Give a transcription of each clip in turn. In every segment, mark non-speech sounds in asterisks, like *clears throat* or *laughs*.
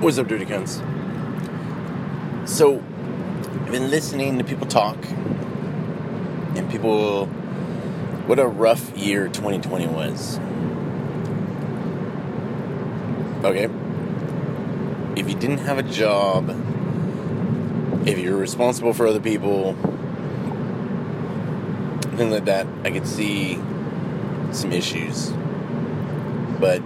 What's up, Dirty Cunts? So, I've been listening to people talk, and people. What a rough year 2020 was. Okay. If you didn't have a job, if you're responsible for other people, things like that, I could see some issues. But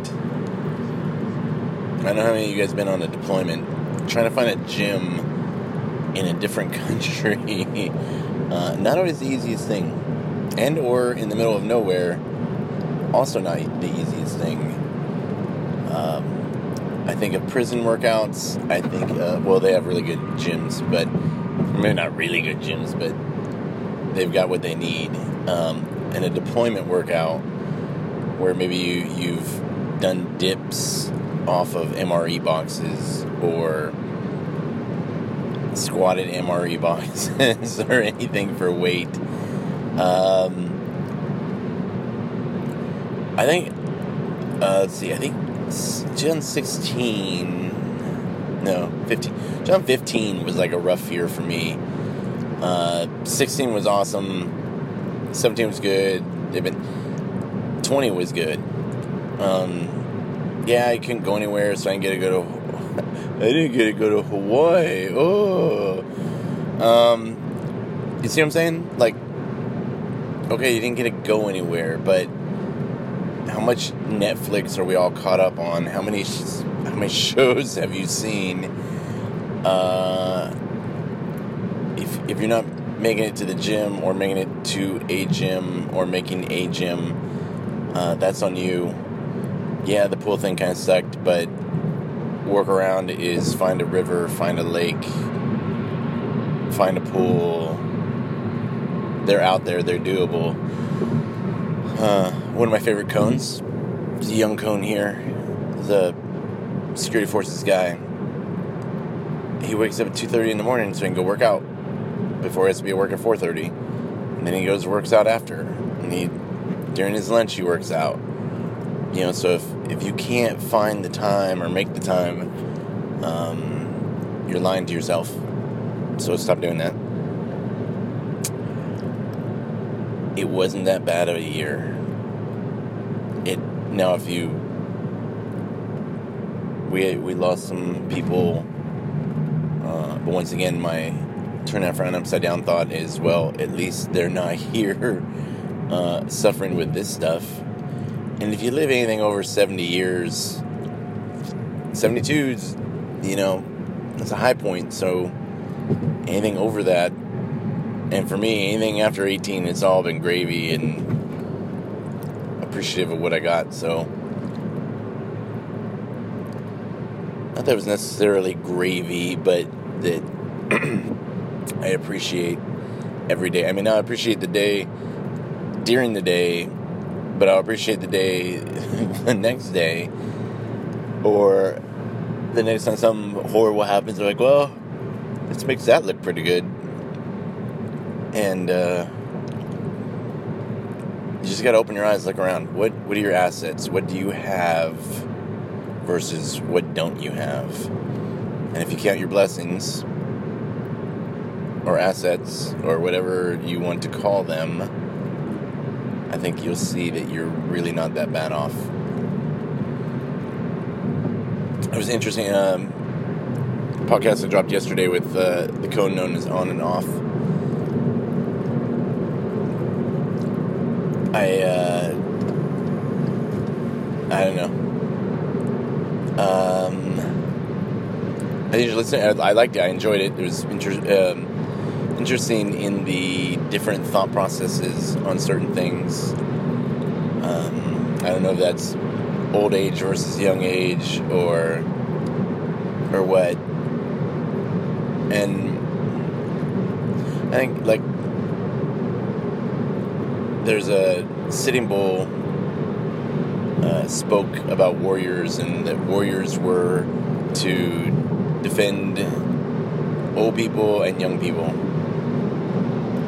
I don't know how many of you guys been on a deployment. Trying to find a gym in a different *laughs* country, uh, not always the easiest thing. And or in the middle of nowhere, also not the easiest thing. Um, I think of prison workouts. I think, uh, well, they have really good gyms, but maybe not really good gyms, but they've got what they need. Um, and a deployment workout where maybe you, you've done dips off of MRE boxes or squatted MRE boxes *laughs* or anything for weight. Um, I think, uh, let's see, I think 2016, no, 15. 2015 was like a rough year for me. Uh, 16 was awesome. 17 was good. They've 20 was good. Um, yeah, I couldn't go anywhere, so I didn't get to go to. *laughs* I didn't get to go to Hawaii. Oh, um, you see what I'm saying? Like, okay, you didn't get to go anywhere, but how much Netflix are we all caught up on? How many how many *laughs* shows have you seen? Uh, if if you're not making it to the gym or making it to a gym or making a gym, uh, that's on you yeah, the pool thing kind of sucked, but workaround is find a river, find a lake, find a pool. They're out there, they're doable. Uh, one of my favorite cones a young cone here, the security forces guy. He wakes up at 2.30 in the morning so he can go work out before he has to be at work at 4.30. And then he goes works out after. And he, during his lunch, he works out you know so if if you can't find the time or make the time um, you're lying to yourself. So stop doing that. It wasn't that bad of a year. It now if you we we lost some people uh, but once again my turn that front upside down thought is well at least they're not *laughs* here uh, suffering with this stuff and if you live anything over 70 years, 72 is, you know, it's a high point. So anything over that, and for me, anything after 18, it's all been gravy and appreciative of what I got. So not that it was necessarily gravy, but that *clears throat* I appreciate every day. I mean, I appreciate the day during the day but I'll appreciate the day *laughs* the next day or the next time something horrible happens. I'm like, well, this makes that look pretty good. And uh, you just got to open your eyes, look around. What what are your assets? What do you have versus what don't you have? And if you count your blessings or assets or whatever you want to call them, I think you'll see that you're really not that bad off. It was interesting. Um, podcast I dropped yesterday with uh, the code known as On and Off. I uh, I don't know. Um, I usually listen. I, liked it. I enjoyed it. It was interesting. um, interesting in the different thought processes on certain things. Um, I don't know if that's old age versus young age or or what. And I think like there's a Sitting Bull uh, spoke about warriors and that warriors were to defend old people and young people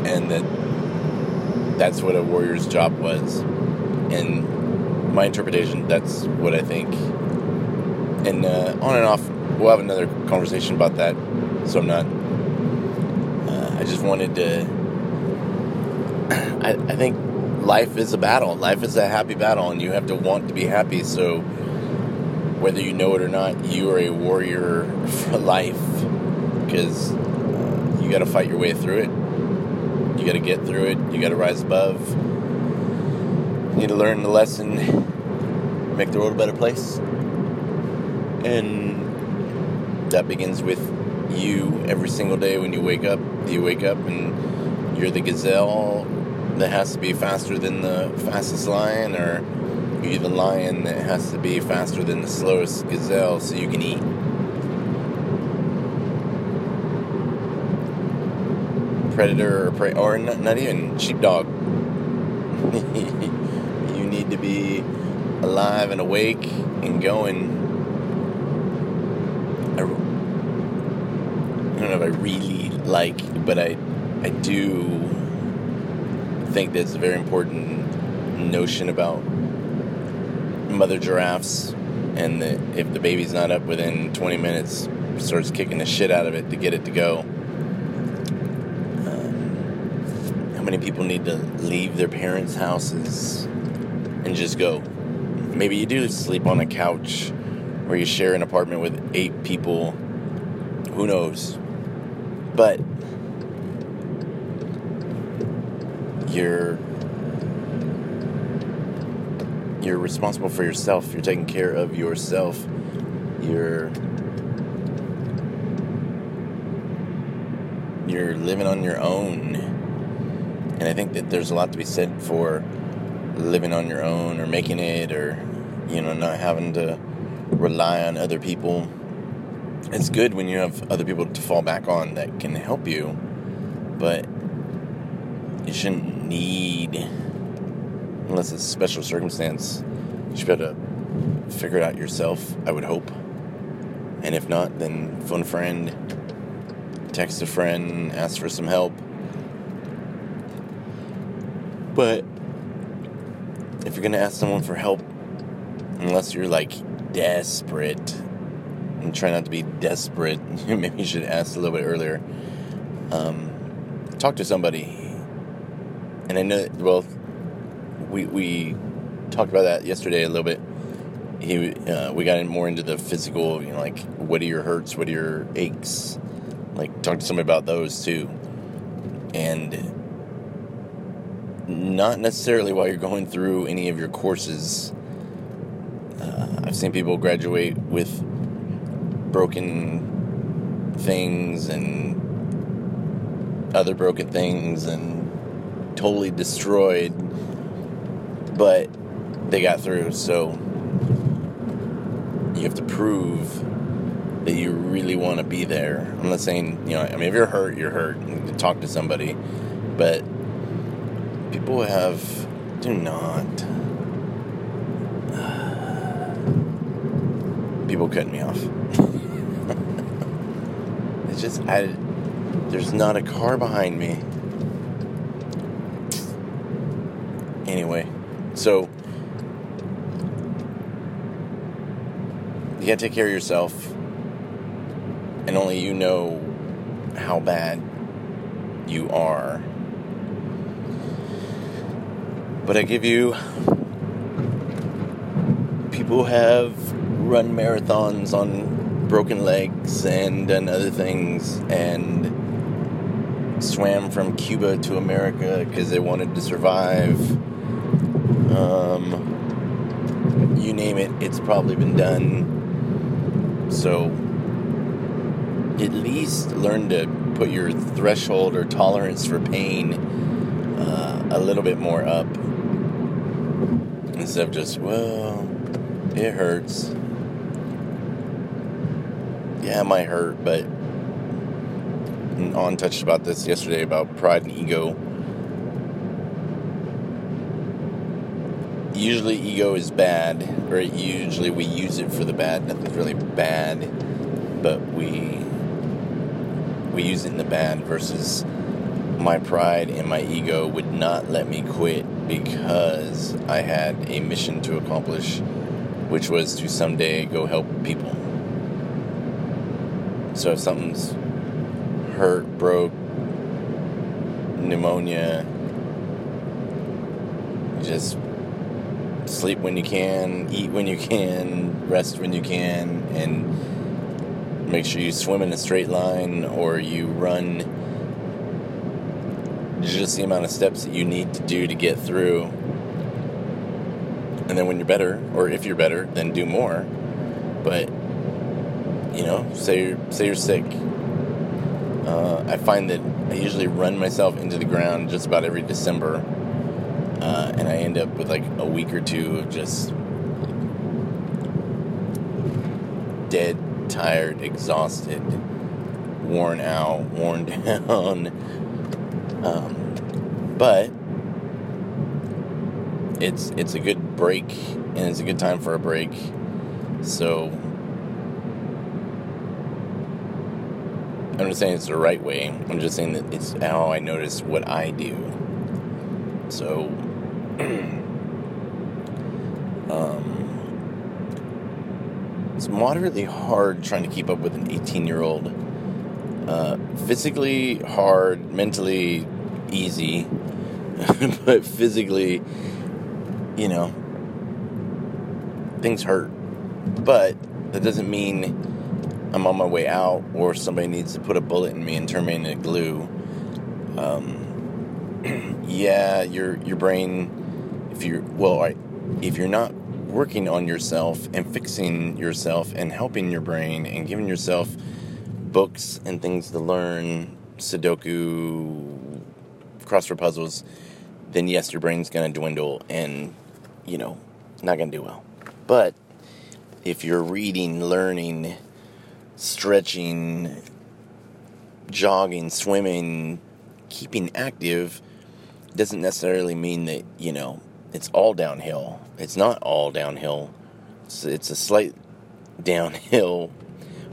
and that that's what a warrior's job was. And my interpretation, that's what I think and uh, on and off, we'll have another conversation about that. So I'm not. Uh, I just wanted to. *clears throat* I, I think life is a battle. Life is a happy battle, and you have to want to be happy. So, whether you know it or not, you are a warrior *laughs* for life because uh, you got to fight your way through it. You got to get through it. You got to rise above. You need to learn the lesson, make the world a better place. And that begins with you every single day when you wake up. You wake up and you're the gazelle that has to be faster than the fastest lion, or you're the lion that has to be faster than the slowest gazelle so you can eat. Predator or prey, or not, not even sheepdog. *laughs* you need to be alive and awake and going. I, I don't know if I really like, but I, I do think that's a very important notion about mother giraffes, and that if the baby's not up within 20 minutes, starts kicking the shit out of it to get it to go. Um, how many people need to leave their parents' houses and just go? Maybe you do sleep on a couch or you share an apartment with eight people. Who knows? But you're you're responsible for yourself. You're taking care of yourself. You're you're living on your own. And I think that there's a lot to be said for living on your own or making it or you know not having to rely on other people. It's good when you have other people to fall back on that can help you, but you shouldn't need, unless it's a special circumstance, you should be able to figure it out yourself, I would hope. And if not, then phone a friend, text a friend, ask for some help. But if you're going to ask someone for help, unless you're like desperate, and try not to be desperate, *laughs* maybe you should ask a little bit earlier. Um, talk to somebody and I know well, we we talked about that yesterday a little bit. He uh, we got in more into the physical, you know, like what are your hurts, what are your aches, like talk to somebody about those too, and not necessarily while you're going through any of your courses. Uh, I've seen people graduate with broken things and other broken things and totally destroyed, but they got through. So you have to prove that you really want to be there. I'm not saying, you know, I mean, if you're hurt, you're hurt. You talk to somebody, but people have, do not. People cutting me off. *laughs* it's just, I, there's not a car behind me. Anyway, so you gotta take care of yourself, and only you know how bad you are. But I give you people have run marathons on broken legs and done other things and swam from Cuba to America because they wanted to survive um, you name it, it's probably been done. So at least learn to put your threshold or tolerance for pain uh, a little bit more up instead of just, well, it hurts. Yeah, it might hurt, but on touched about this yesterday about pride and ego usually ego is bad, or usually we use it for the bad. Nothing's really bad, but we we use it in the bad versus my pride and my ego would not let me quit because I had a mission to accomplish which was to someday go help people. So if something's hurt, broke, pneumonia, just sleep when you can, eat when you can, rest when you can, and make sure you swim in a straight line or you run just the amount of steps that you need to do to get through. And then when you're better, or if you're better, then do more. But you know, say you're, say you're sick. Uh, I find that I usually run myself into the ground just about every December, uh, and I end up with like a week or two of just dead, tired, exhausted, worn out, worn *laughs* down. Um, but it's it's a good break, and it's a good time for a break. So I'm just saying it's the right way. I'm just saying that it's how I notice what I do. So, *clears throat* um, it's moderately hard trying to keep up with an 18 year old. Uh, physically hard, mentally easy, *laughs* but physically, you know, things hurt. But that doesn't mean I'm on my way out, or somebody needs to put a bullet in me and turn me into glue. Um, *clears throat* yeah, your your brain, if you're well, if you're not working on yourself and fixing yourself and helping your brain and giving yourself books and things to learn, Sudoku, crossword puzzles, then yes, your brain's gonna dwindle and you know not gonna do well. But if you're reading, learning, stretching, jogging, swimming, keeping active doesn't necessarily mean that, you know, it's all downhill. It's not all downhill. It's, it's a slight downhill,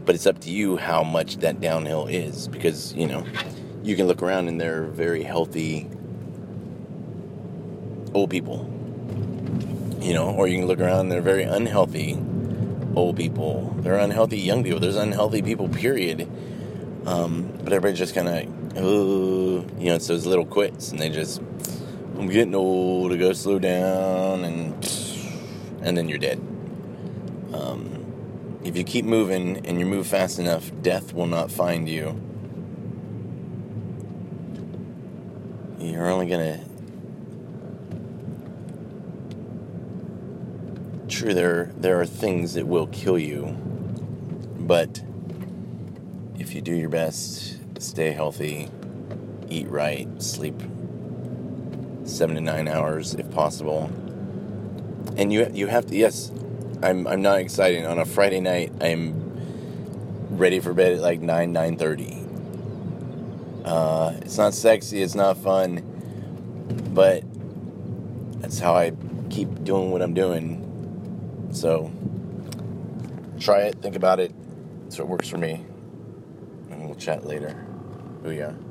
but it's up to you how much that downhill is because, you know, you can look around and they're very healthy old people. You know, or you can look around and they're very unhealthy old people. They're unhealthy young people. There's unhealthy people, period. Um, but everybody's just kind of, oh, you know, it's those little quits, and they just, I'm getting old. I gotta slow down, and and then you're dead. Um, if you keep moving and you move fast enough, death will not find you. You're only gonna True, there there are things that will kill you, but if you do your best, stay healthy, eat right, sleep seven to nine hours if possible, and you you have to. Yes, I'm I'm not excited. On a Friday night, I'm ready for bed at like nine nine thirty. Uh, it's not sexy. It's not fun, but that's how I keep doing what I'm doing so try it, think about it. So it works for me. And we'll chat later. Booyah.